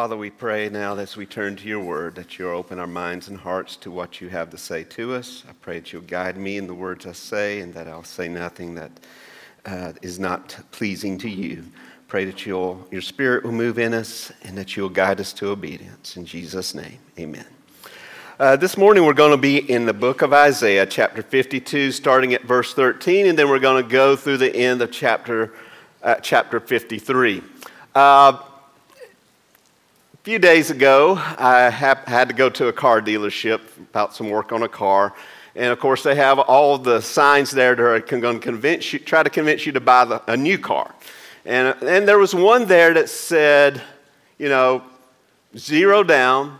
Father, we pray now as we turn to your word that you'll open our minds and hearts to what you have to say to us. I pray that you'll guide me in the words I say and that I'll say nothing that uh, is not pleasing to you. Pray that you'll, your spirit will move in us and that you'll guide us to obedience. In Jesus' name, amen. Uh, this morning we're going to be in the book of Isaiah, chapter 52, starting at verse 13, and then we're going to go through the end of chapter, uh, chapter 53. Uh, a few days ago, I had to go to a car dealership about some work on a car. And of course, they have all the signs there that are going to convince you, try to convince you to buy the, a new car. And, and there was one there that said, you know, zero down,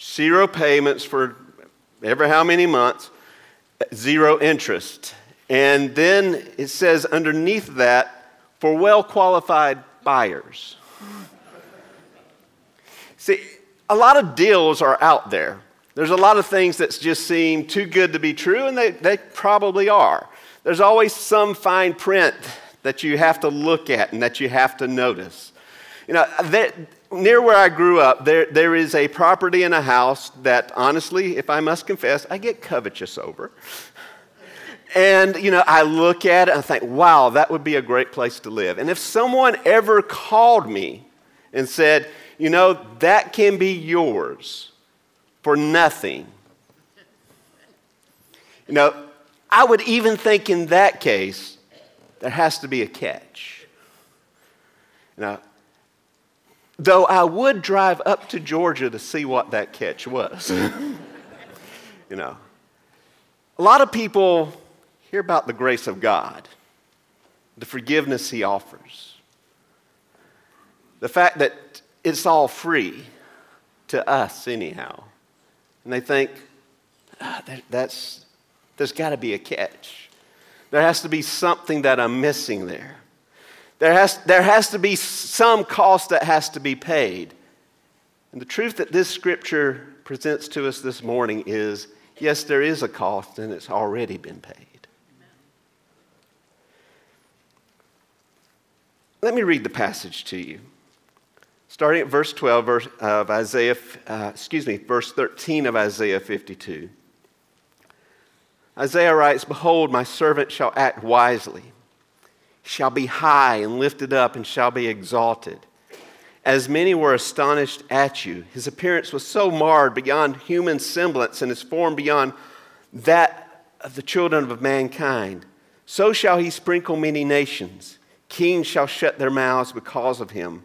zero payments for ever how many months, zero interest. And then it says underneath that, for well qualified buyers. See, a lot of deals are out there. There's a lot of things that just seem too good to be true, and they, they probably are. There's always some fine print that you have to look at and that you have to notice. You know, near where I grew up, there, there is a property and a house that, honestly, if I must confess, I get covetous over. And, you know, I look at it and I think, wow, that would be a great place to live. And if someone ever called me and said, you know, that can be yours for nothing. You know, I would even think in that case, there has to be a catch. You know, though I would drive up to Georgia to see what that catch was. you know, a lot of people hear about the grace of God, the forgiveness He offers, the fact that it's all free to us, anyhow. And they think, ah, that's, there's got to be a catch. There has to be something that I'm missing there. There has, there has to be some cost that has to be paid. And the truth that this scripture presents to us this morning is yes, there is a cost, and it's already been paid. Let me read the passage to you. Starting at verse 12 of Isaiah, uh, excuse me, verse 13 of Isaiah 52. Isaiah writes, Behold, my servant shall act wisely, shall be high and lifted up, and shall be exalted. As many were astonished at you, his appearance was so marred beyond human semblance, and his form beyond that of the children of mankind. So shall he sprinkle many nations. Kings shall shut their mouths because of him.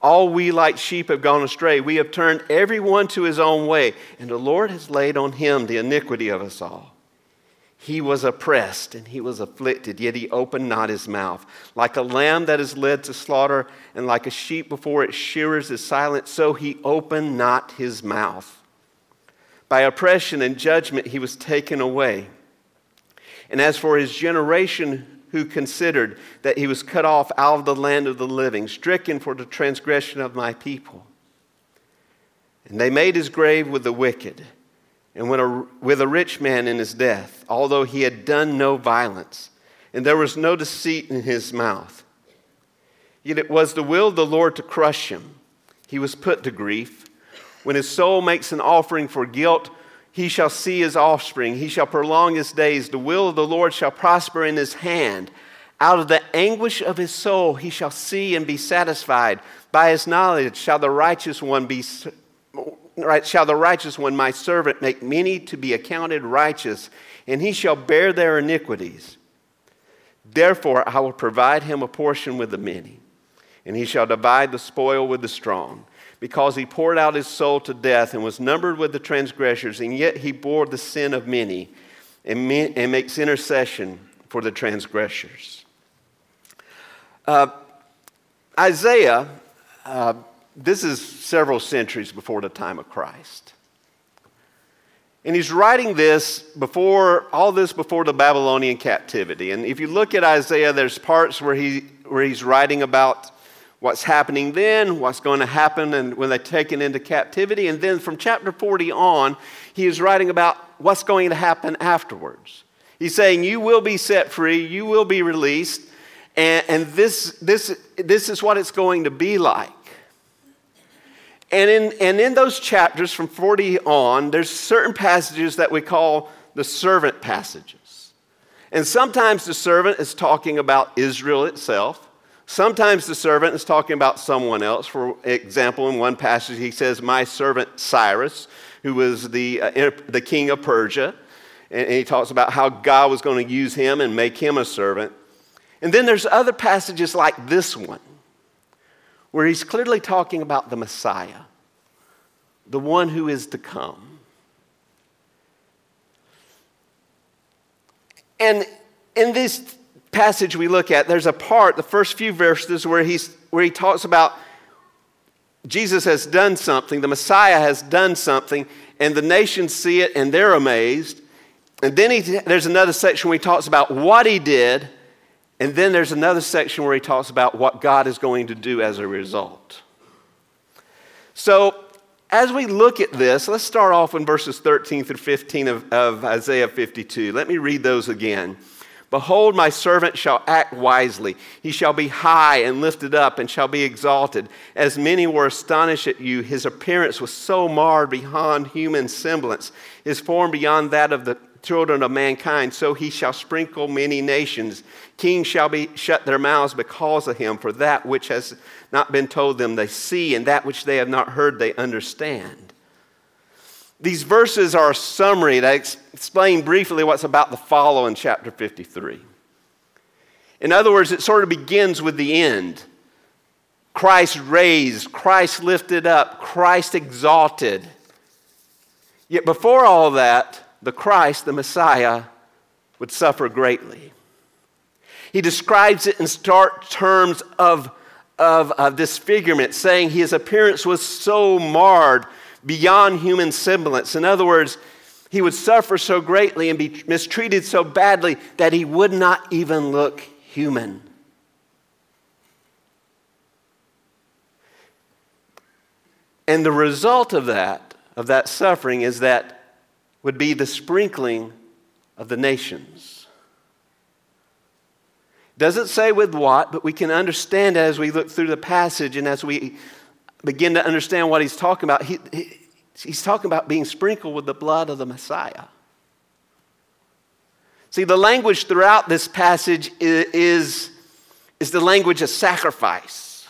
All we like sheep have gone astray. We have turned everyone to his own way, and the Lord has laid on him the iniquity of us all. He was oppressed and he was afflicted, yet he opened not his mouth. Like a lamb that is led to slaughter, and like a sheep before its shearers is silent, so he opened not his mouth. By oppression and judgment he was taken away. And as for his generation, who considered that he was cut off out of the land of the living, stricken for the transgression of my people. And they made his grave with the wicked and a, with a rich man in his death, although he had done no violence, and there was no deceit in his mouth. Yet it was the will of the Lord to crush him. He was put to grief. When his soul makes an offering for guilt, he shall see his offspring. He shall prolong his days. The will of the Lord shall prosper in his hand. Out of the anguish of his soul he shall see and be satisfied. By his knowledge shall the righteous one be right, shall the righteous one, my servant, make many to be accounted righteous, and he shall bear their iniquities. Therefore I will provide him a portion with the many, and he shall divide the spoil with the strong, because he poured out his soul to death and was numbered with the transgressors, and yet he bore the sin of many and, and makes intercession for the transgressors. Uh, Isaiah, uh, this is several centuries before the time of Christ. And he's writing this before, all this before the Babylonian captivity. And if you look at Isaiah, there's parts where, he, where he's writing about what's happening then, what's going to happen and when they're taken into captivity. And then from chapter 40 on, he is writing about what's going to happen afterwards. He's saying, You will be set free, you will be released, and, and this, this, this is what it's going to be like. And in, and in those chapters from 40 on, there's certain passages that we call the servant passages. And sometimes the servant is talking about Israel itself. Sometimes the servant is talking about someone else. For example, in one passage, he says, My servant Cyrus, who was the, uh, the king of Persia. And he talks about how God was going to use him and make him a servant. And then there's other passages like this one where he's clearly talking about the Messiah, the one who is to come. And in this passage we look at, there's a part, the first few verses, where, he's, where he talks about Jesus has done something, the Messiah has done something, and the nations see it and they're amazed. And then he, there's another section where he talks about what he did, and then there's another section where he talks about what God is going to do as a result. So, as we look at this, let's start off in verses 13 through 15 of, of Isaiah 52. Let me read those again. Behold, my servant shall act wisely. He shall be high and lifted up and shall be exalted. As many were astonished at you, his appearance was so marred beyond human semblance, his form beyond that of the children of mankind, so he shall sprinkle many nations. Kings shall be shut their mouths because of him, for that which has not been told them they see, and that which they have not heard they understand. These verses are a summary that explain briefly what's about to follow in chapter 53. In other words, it sort of begins with the end. Christ raised, Christ lifted up, Christ exalted. Yet before all that, the Christ, the Messiah, would suffer greatly. He describes it in stark terms of, of, of disfigurement, saying his appearance was so marred beyond human semblance. In other words, he would suffer so greatly and be mistreated so badly that he would not even look human. And the result of that, of that suffering, is that would be the sprinkling of the nations. Doesn't say with what, but we can understand as we look through the passage and as we begin to understand what he's talking about. He, he, he's talking about being sprinkled with the blood of the Messiah. See, the language throughout this passage is, is, the language of sacrifice.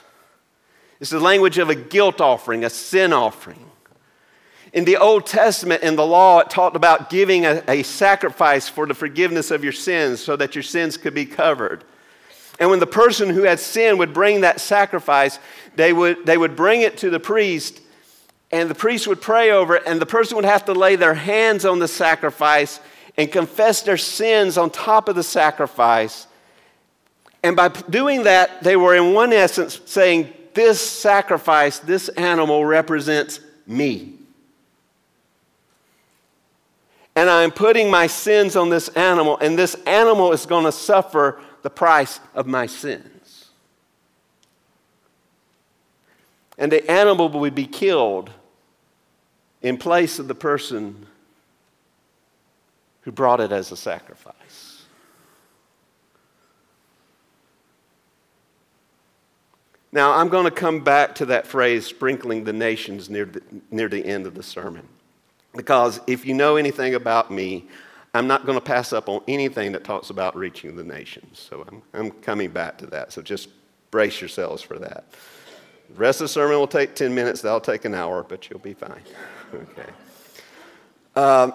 It's the language of a guilt offering, a sin offering. In the Old Testament, in the law, it talked about giving a, a, sacrifice for the forgiveness of your sins so that your sins could be covered. And when the person who had sinned would bring that sacrifice, they would, they would bring it to the priest, and the priest would pray over it, and the person would have to lay their hands on the sacrifice and confess their sins on top of the sacrifice. And by doing that, they were, in one essence, saying, This sacrifice, this animal represents me and I'm putting my sins on this animal, and this animal is going to suffer the price of my sins. And the animal would be killed in place of the person who brought it as a sacrifice. Now, I'm going to come back to that phrase, sprinkling the nations, near the, near the end of the sermon. Because if you know anything about me, I'm not going to pass up on anything that talks about reaching the nations. So I'm, I'm coming back to that. So just brace yourselves for that. The rest of the sermon will take 10 minutes. That'll take an hour, but you'll be fine. Okay. Um,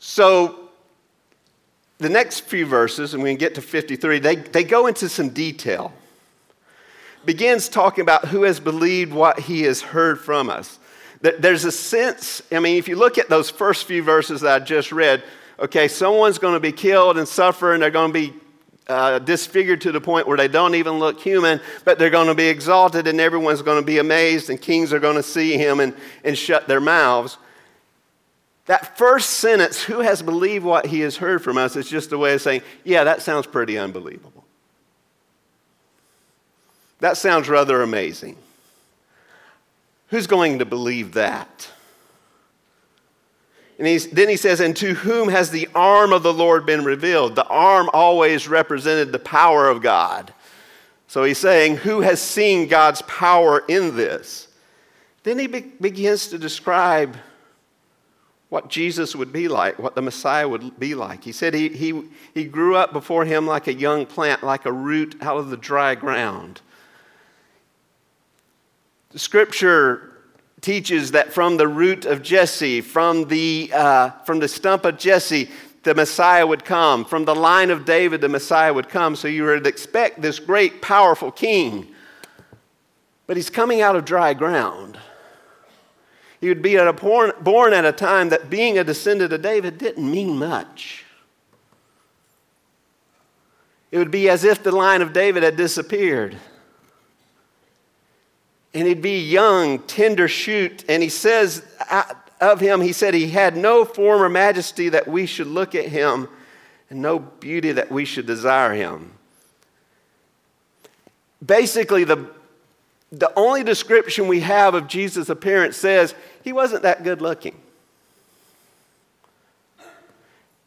so the next few verses, and we get to 53, they, they go into some detail. Begins talking about who has believed what he has heard from us. There's a sense, I mean, if you look at those first few verses that I just read, okay, someone's going to be killed and suffer, and they're going to be uh, disfigured to the point where they don't even look human, but they're going to be exalted, and everyone's going to be amazed, and kings are going to see him and, and shut their mouths. That first sentence, who has believed what he has heard from us, is just a way of saying, yeah, that sounds pretty unbelievable. That sounds rather amazing. Who's going to believe that? And then he says, And to whom has the arm of the Lord been revealed? The arm always represented the power of God. So he's saying, Who has seen God's power in this? Then he be- begins to describe what Jesus would be like, what the Messiah would be like. He said he, he, he grew up before him like a young plant, like a root out of the dry ground. The scripture teaches that from the root of Jesse, from the, uh, from the stump of Jesse, the Messiah would come. From the line of David, the Messiah would come. So you would expect this great, powerful king. But he's coming out of dry ground. He would be at born, born at a time that being a descendant of David didn't mean much. It would be as if the line of David had disappeared. And he'd be young, tender shoot. And he says of him, he said he had no former majesty that we should look at him, and no beauty that we should desire him. Basically, the, the only description we have of Jesus' appearance says he wasn't that good looking.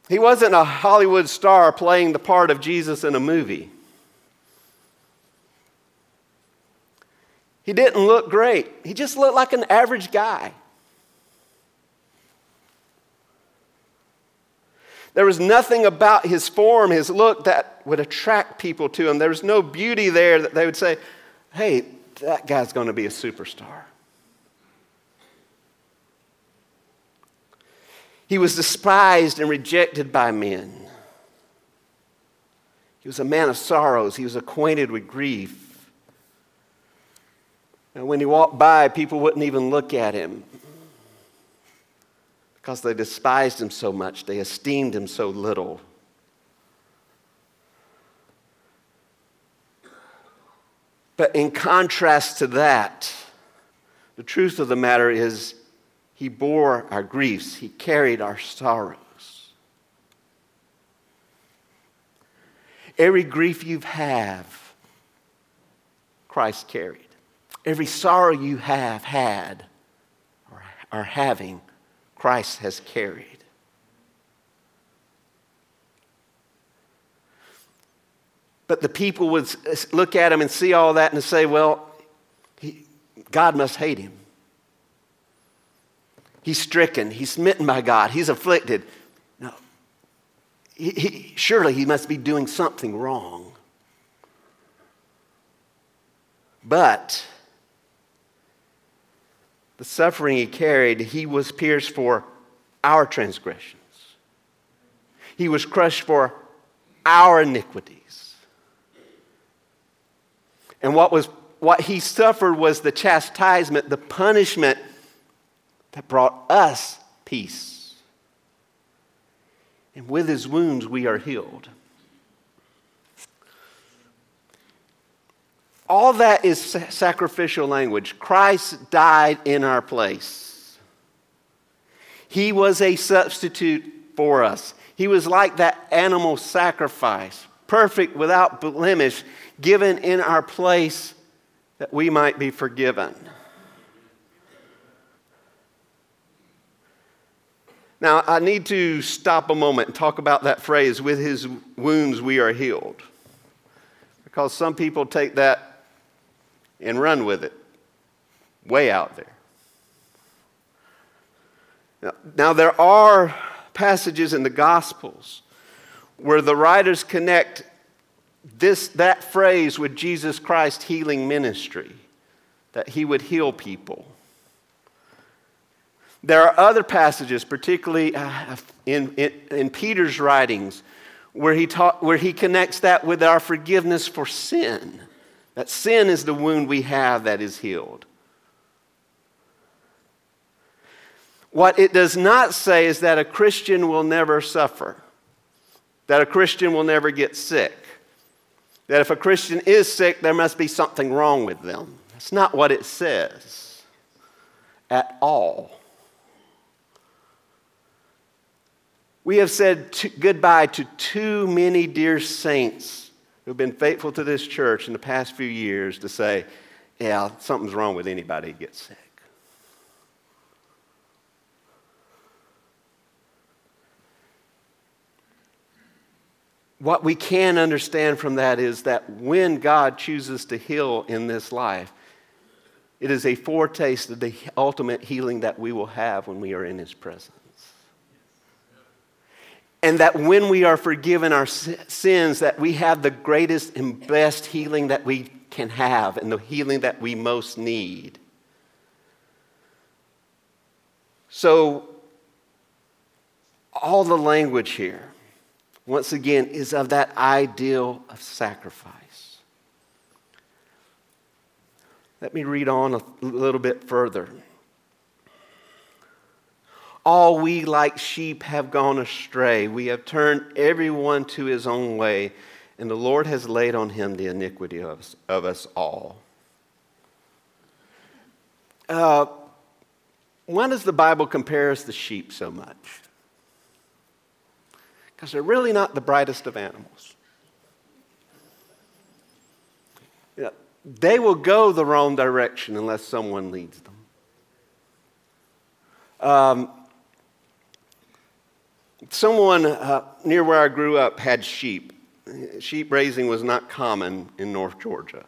He wasn't a Hollywood star playing the part of Jesus in a movie. He didn't look great. He just looked like an average guy. There was nothing about his form, his look, that would attract people to him. There was no beauty there that they would say, hey, that guy's going to be a superstar. He was despised and rejected by men. He was a man of sorrows. He was acquainted with grief. And when he walked by, people wouldn't even look at him because they despised him so much, they esteemed him so little. But in contrast to that, the truth of the matter is, he bore our griefs, he carried our sorrows. Every grief you have, Christ carried. Every sorrow you have had or are having, Christ has carried. But the people would look at him and see all that and say, well, he, God must hate him. He's stricken, he's smitten by God, he's afflicted. No. He, he, surely he must be doing something wrong. But the suffering he carried, he was pierced for our transgressions. He was crushed for our iniquities. And what, was, what he suffered was the chastisement, the punishment that brought us peace. And with his wounds, we are healed. All that is sacrificial language. Christ died in our place. He was a substitute for us. He was like that animal sacrifice, perfect without blemish, given in our place that we might be forgiven. Now, I need to stop a moment and talk about that phrase, with his wounds we are healed. Because some people take that and run with it way out there. Now, there are passages in the Gospels where the writers connect this, that phrase with Jesus Christ healing ministry, that he would heal people. There are other passages, particularly uh, in, in, in, Peter's writings, where he, taught, where he connects that with our forgiveness for sin. That sin is the wound we have that is healed. What it does not say is that a Christian will never suffer, that a Christian will never get sick, that if a Christian is sick, there must be something wrong with them. That's not what it says at all. We have said goodbye to too many dear saints who've been faithful to this church in the past few years to say, yeah, something's wrong with anybody who gets sick. What we can understand from that is that when God chooses to heal in this life, it is a foretaste of the ultimate healing that we will have when we are in His presence. And that when we are forgiven our sins, that we have the greatest and best healing that we can have and the healing that we most need. So, all the language here once again, is of that ideal of sacrifice. Let me read on a little bit further. All we like sheep have gone astray. We have turned everyone to his own way, and the Lord has laid on him the iniquity of us, of us all. Uh, why does the Bible compare us to sheep so much? because they're really not the brightest of animals. You know, they will go the wrong direction unless someone leads them. Um, someone uh, near where I grew up had sheep. Sheep raising was not common in North Georgia,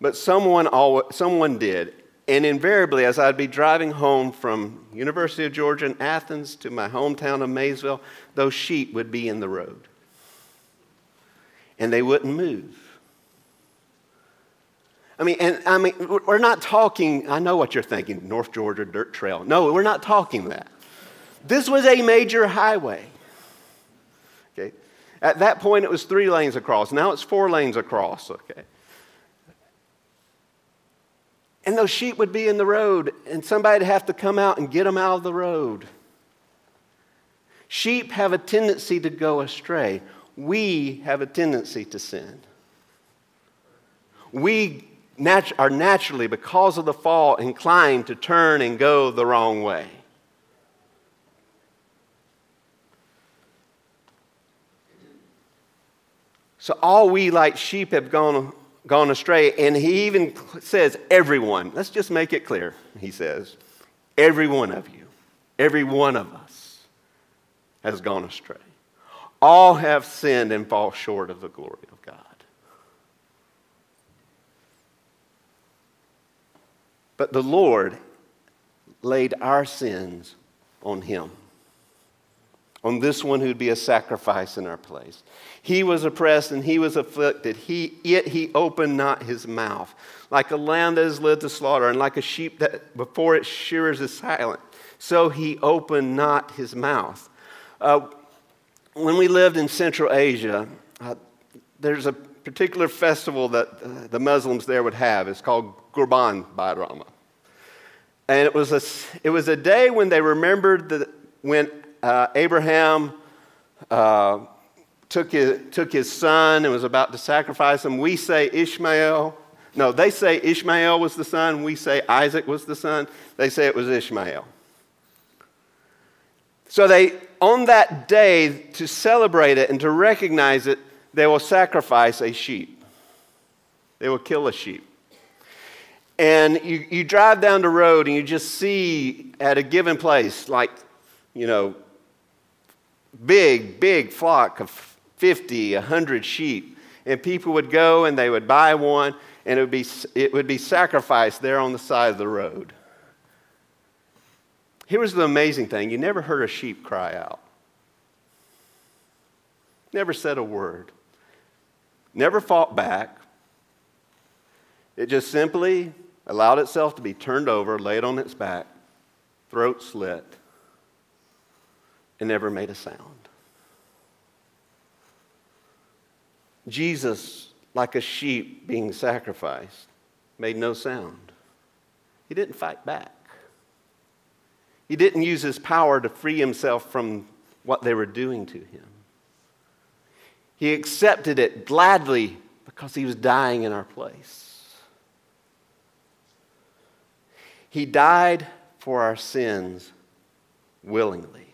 but someone, always, someone did. And invariably, as I'd be driving home from University of Georgia in Athens to my hometown of Maysville, those sheep would be in the road. And they wouldn't move. I mean, and I mean, we're not talking, I know what you're thinking, North Georgia dirt trail. No, we're not talking that. This was a major highway. Okay. At that point, it was three lanes across. Now it's four lanes across. Okay. And those sheep would be in the road, and somebody would have to come out and get them out of the road. Sheep have a tendency to go astray. We have a tendency to sin. We nat- are naturally, because of the fall, inclined to turn and go the wrong way. So, all we like sheep have gone gone astray. And he even says, everyone. Let's just make it clear. He says, every one of you, every one of us has gone astray. All have sinned and fall short of the glory of God. But the Lord laid our sins on him on this one who'd be a sacrifice in our place. He was oppressed and he was afflicted, he, yet he opened not his mouth. Like a lamb that is led to slaughter, and like a sheep that before its shearers is silent, so he opened not his mouth. Uh, when we lived in Central Asia, uh, there's a particular festival that uh, the Muslims there would have. It's called Gurban Bayram. And it was, a, it was a day when they remembered that when uh, Abraham uh, took, his, took his son and was about to sacrifice him. We say Ishmael. No, they say Ishmael was the son. We say Isaac was the son. They say it was Ishmael. So they, on that day, to celebrate it and to recognize it, they will sacrifice a sheep. They will kill a sheep. And you, you drive down the road and you just see at a given place, like, you know, big, big flock of 50, 100 sheep. And people would go and they would buy one, and it would be, it would be sacrificed there on the side of the road. Here was the amazing thing you never heard a sheep cry out, never said a word, never fought back. It just simply allowed itself to be turned over, laid on its back, throat slit, and never made a sound. Jesus, like a sheep being sacrificed, made no sound. He didn't fight back. He didn't use his power to free himself from what they were doing to him. He accepted it gladly because he was dying in our place. He died for our sins willingly.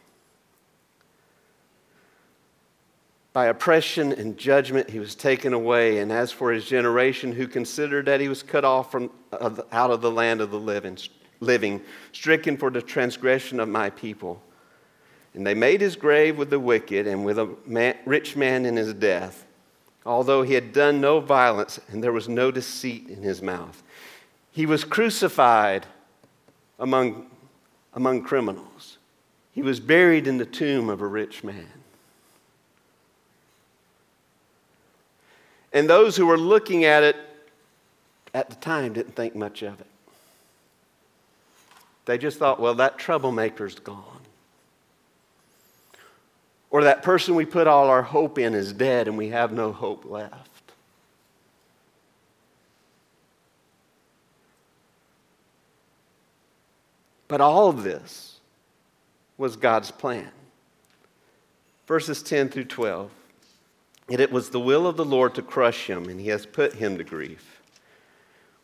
By oppression and judgment, he was taken away. And as for his generation, who considered that he was cut off from, out of the land of the living, living, stricken for the transgression of my people. And they made his grave with the wicked and with a man, rich man in his death, although he had done no violence and there was no deceit in his mouth. He was crucified among, among criminals, he was buried in the tomb of a rich man. And those who were looking at it at the time didn't think much of it. They just thought, well, that troublemaker's gone. Or that person we put all our hope in is dead and we have no hope left. But all of this was God's plan. Verses 10 through 12. Yet it was the will of the Lord to crush him, and he has put him to grief.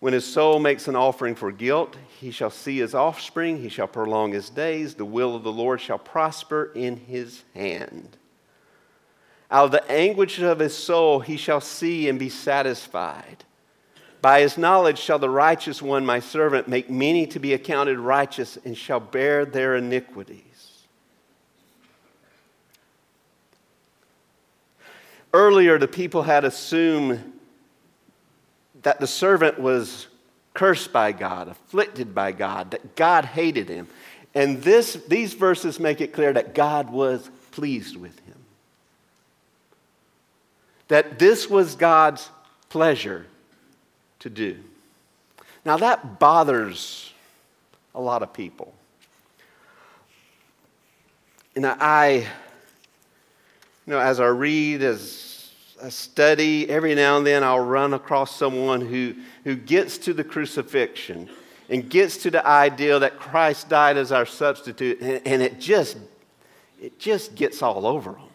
When his soul makes an offering for guilt, he shall see his offspring, he shall prolong his days, the will of the Lord shall prosper in his hand. Out of the anguish of his soul he shall see and be satisfied. By his knowledge shall the righteous one, my servant, make many to be accounted righteous and shall bear their iniquities. Earlier, the people had assumed that the servant was cursed by God, afflicted by God, that God hated him. And this, these verses make it clear that God was pleased with him. That this was God's pleasure to do. Now, that bothers a lot of people. And I, you know, as I read, as I study, every now and then I'll run across someone who, who gets to the crucifixion and gets to the idea that Christ died as our substitute, and, and it just it just gets all over them.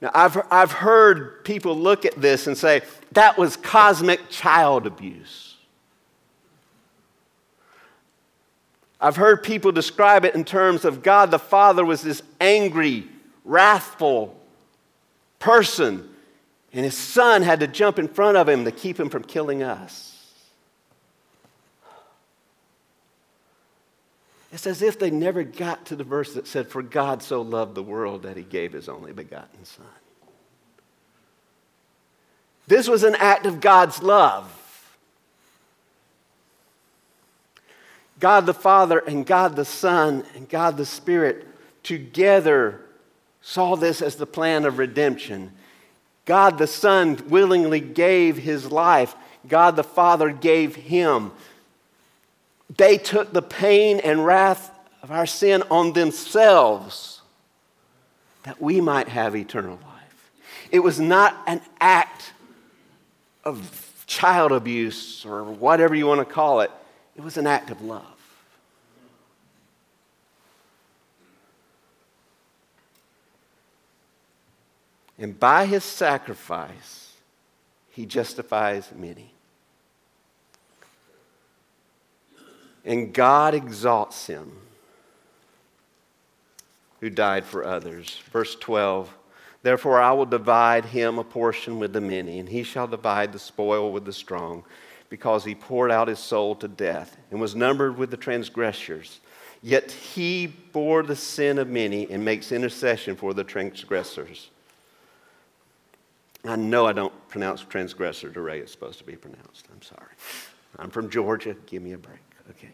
Now, I've, I've heard people look at this and say, that was cosmic child abuse. I've heard people describe it in terms of God the Father was this angry, wrathful person, and his son had to jump in front of him to keep him from killing us. It's as if they never got to the verse that said, For God so loved the world that he gave his only begotten Son. This was an act of God's love. God the Father and God the Son and God the Spirit together saw this as the plan of redemption. God the Son willingly gave his life, God the Father gave him. They took the pain and wrath of our sin on themselves that we might have eternal life. It was not an act of child abuse or whatever you want to call it, it was an act of love. And by his sacrifice, he justifies many. And God exalts him who died for others. Verse 12 Therefore, I will divide him a portion with the many, and he shall divide the spoil with the strong, because he poured out his soul to death and was numbered with the transgressors. Yet he bore the sin of many and makes intercession for the transgressors. I know I don't pronounce transgressor the way it's supposed to be pronounced. I'm sorry. I'm from Georgia. Give me a break. Okay.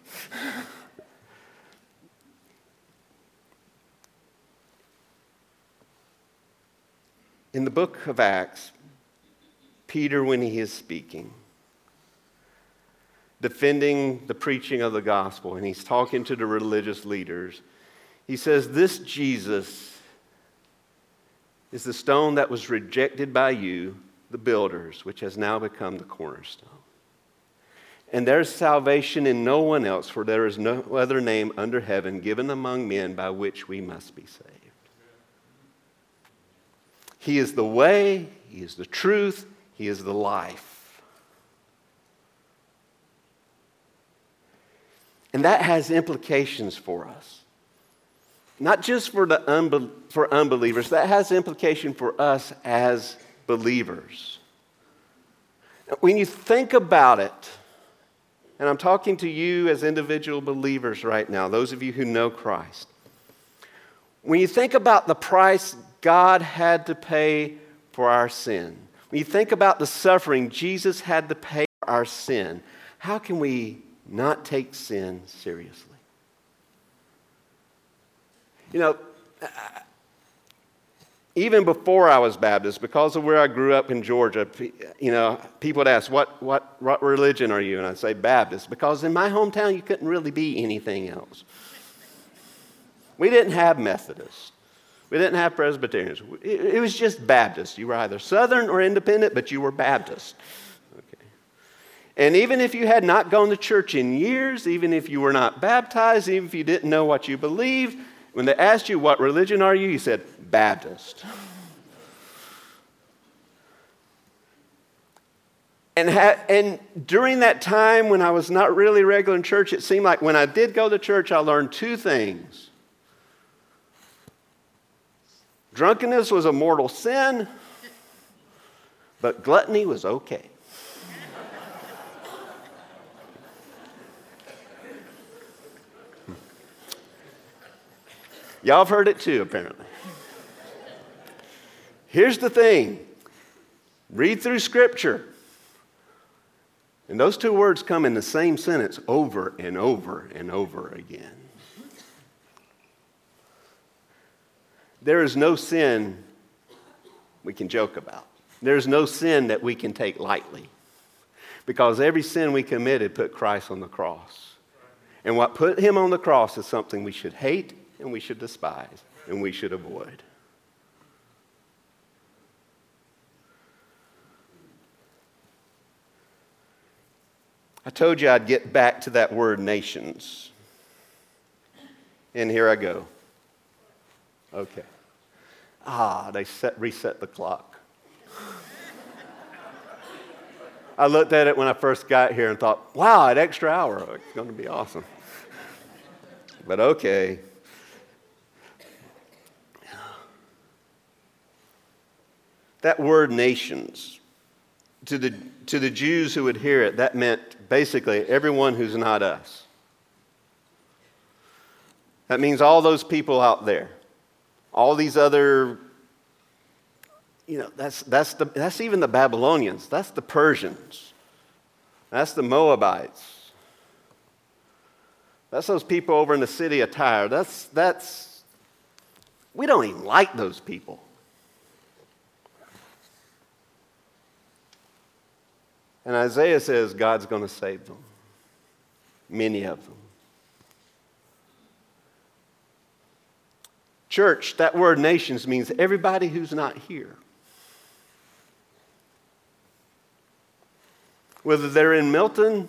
In the book of Acts, Peter, when he is speaking, defending the preaching of the gospel, and he's talking to the religious leaders, he says, This Jesus is the stone that was rejected by you, the builders, which has now become the cornerstone. And there's salvation in no one else, for there is no other name under heaven given among men by which we must be saved. He is the way, He is the truth, He is the life. And that has implications for us. Not just for, the unbe- for unbelievers, that has implication for us as believers. When you think about it, and I'm talking to you as individual believers right now, those of you who know Christ. When you think about the price God had to pay for our sin. When you think about the suffering Jesus had to pay for our sin, how can we not take sin seriously? You know, even before I was Baptist, because of where I grew up in Georgia, you know, people would ask, what, what, what religion are you? And I'd say Baptist, because in my hometown, you couldn't really be anything else. We didn't have Methodists. We didn't have Presbyterians. It was just Baptist. You were either Southern or independent, but you were Baptist. Okay. And even if you had not gone to church in years, even if you were not baptized, even if you didn't know what you believed, when they asked you, What religion are you? you said, Baptist. And, ha- and during that time when I was not really regular in church, it seemed like when I did go to church, I learned two things Drunkenness was a mortal sin, but gluttony was okay. Y'all have heard it too, apparently. Here's the thing read through Scripture. And those two words come in the same sentence over and over and over again. There is no sin we can joke about. There's no sin that we can take lightly. Because every sin we committed put Christ on the cross. And what put him on the cross is something we should hate and we should despise and we should avoid. I told you I'd get back to that word nations. And here I go. Okay. Ah, they set, reset the clock. I looked at it when I first got here and thought, wow, an extra hour. It's going to be awesome. But okay. That word nations, to the, to the Jews who would hear it, that meant basically everyone who's not us. That means all those people out there all these other, you know, that's, that's, the, that's even the Babylonians, that's the Persians, that's the Moabites, that's those people over in the city of Tyre. That's, that's, we don't even like those people. And Isaiah says God's going to save them, many of them. Church, that word nations means everybody who's not here. Whether they're in Milton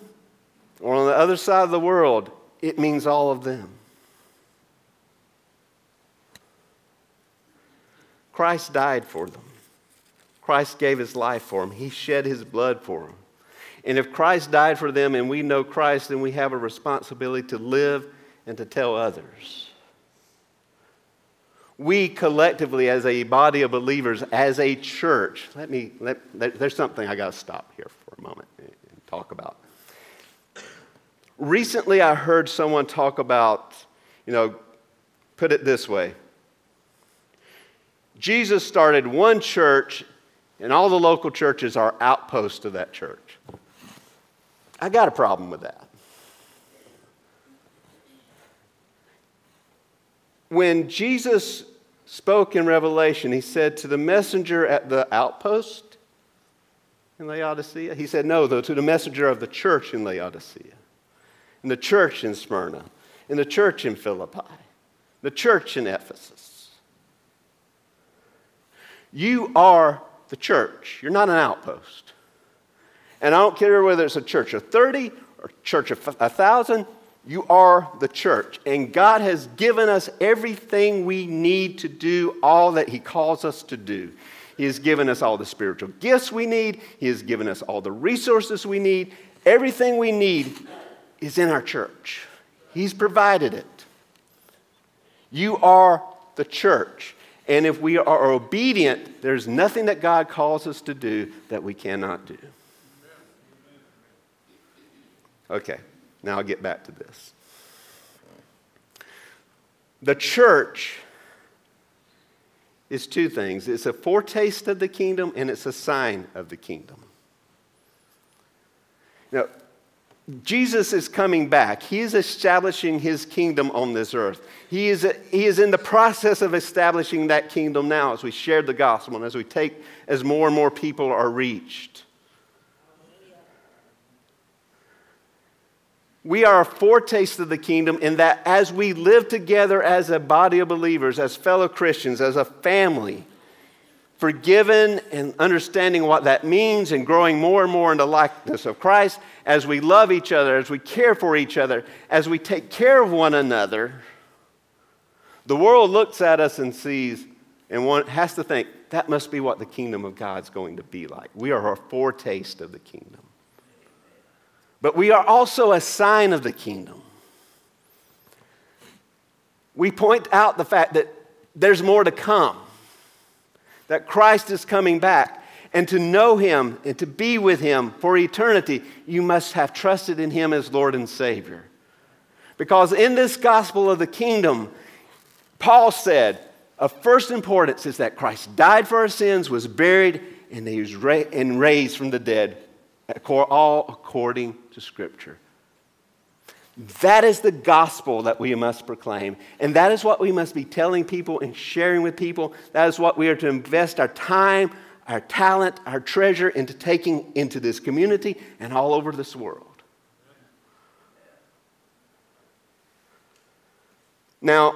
or on the other side of the world, it means all of them. Christ died for them. Christ gave his life for them. He shed his blood for them. And if Christ died for them and we know Christ, then we have a responsibility to live and to tell others we collectively, as a body of believers, as a church, let me, let, there's something I got to stop here for a moment and talk about. Recently, I heard someone talk about, you know, put it this way Jesus started one church, and all the local churches are outposts of that church. I got a problem with that. When Jesus spoke in Revelation, he said to the messenger at the outpost in Laodicea, he said, No, though, to the messenger of the church in Laodicea, in the church in Smyrna, in the church in Philippi, the church in Ephesus. You are the church, you're not an outpost. And I don't care whether it's a church of 30 or church of 1,000, you are the church. And God has given us everything we need to do all that He calls us to do. He has given us all the spiritual gifts we need, He has given us all the resources we need. Everything we need is in our church. He's provided it. You are the church. And if we are obedient, there's nothing that God calls us to do that we cannot do. Okay, now I'll get back to this. The church is two things it's a foretaste of the kingdom and it's a sign of the kingdom. Now, Jesus is coming back. He is establishing his kingdom on this earth. He is, he is in the process of establishing that kingdom now as we share the gospel and as we take, as more and more people are reached. We are a foretaste of the kingdom in that as we live together as a body of believers, as fellow Christians, as a family, forgiven and understanding what that means and growing more and more into likeness of Christ, as we love each other, as we care for each other, as we take care of one another, the world looks at us and sees and one has to think that must be what the kingdom of God's going to be like. We are a foretaste of the kingdom. But we are also a sign of the kingdom. We point out the fact that there's more to come that Christ is coming back. And to know him and to be with him for eternity, you must have trusted in him as Lord and Savior. Because in this gospel of the kingdom, Paul said, of first importance is that Christ died for our sins, was buried, and he was ra- and raised from the dead, all according to Scripture. That is the gospel that we must proclaim. And that is what we must be telling people and sharing with people. That is what we are to invest our time, our talent, our treasure into taking into this community and all over this world. Now,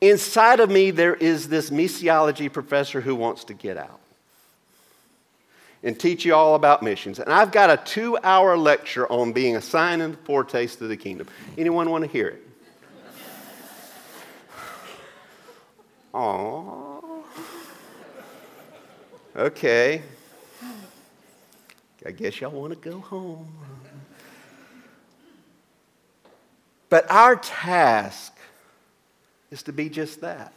inside of me, there is this missiology professor who wants to get out and teach you all about missions. And I've got a two hour lecture on being a sign and foretaste of the kingdom. Anyone want to hear it? Aww. Okay. I guess y'all want to go home. But our task is to be just that.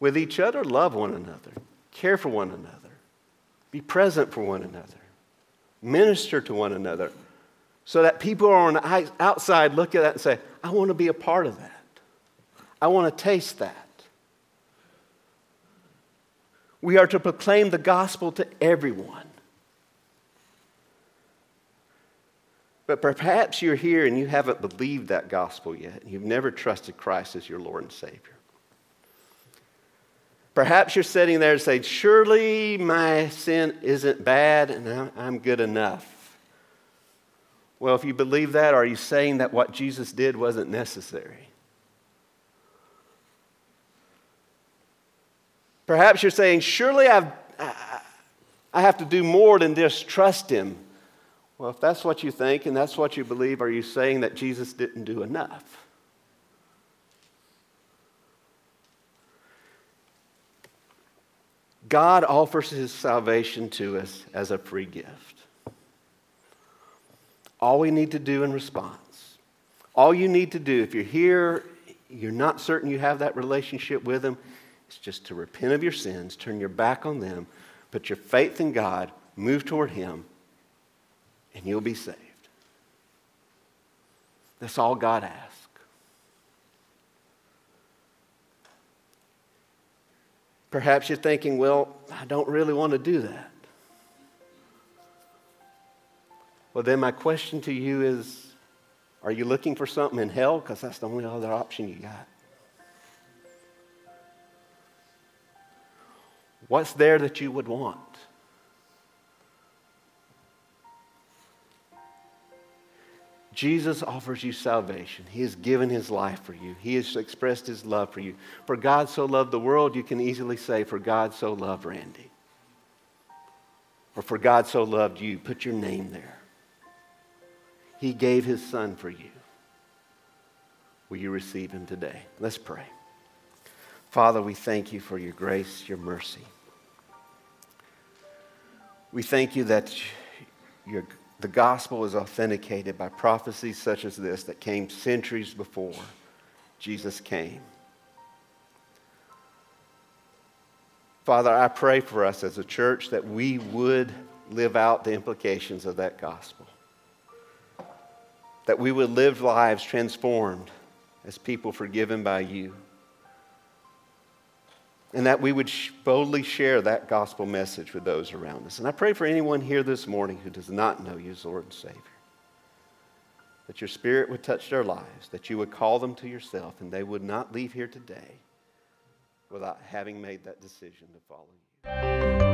With each other, love one another, care for one another be present for one another. Minister to one another so that people on the outside look at that and say, I want to be a part of that. I want to taste that. We are to proclaim the gospel to everyone. But perhaps you're here and you haven't believed that gospel yet. You've never trusted Christ as your Lord and Savior. Perhaps you're sitting there and saying, Surely my sin isn't bad and I'm good enough. Well, if you believe that, are you saying that what Jesus did wasn't necessary? Perhaps you're saying, Surely I've, I have to do more than just trust him. Well, if that's what you think and that's what you believe, are you saying that Jesus didn't do enough? God offers his salvation to us as a free gift. All we need to do in response, all you need to do if you're here, you're not certain you have that relationship with him, is just to repent of your sins, turn your back on them, put your faith in God, move toward him, and you'll be saved. That's all God asks. Perhaps you're thinking, well, I don't really want to do that. Well, then my question to you is Are you looking for something in hell? Because that's the only other option you got. What's there that you would want? Jesus offers you salvation. He has given his life for you. He has expressed his love for you. For God so loved the world, you can easily say, For God so loved Randy. Or for God so loved you. Put your name there. He gave his son for you. Will you receive him today? Let's pray. Father, we thank you for your grace, your mercy. We thank you that your the gospel is authenticated by prophecies such as this that came centuries before Jesus came. Father, I pray for us as a church that we would live out the implications of that gospel. That we would live lives transformed as people forgiven by you and that we would boldly share that gospel message with those around us. And I pray for anyone here this morning who does not know you as Lord and Savior, that your Spirit would touch their lives, that you would call them to yourself, and they would not leave here today without having made that decision to follow you.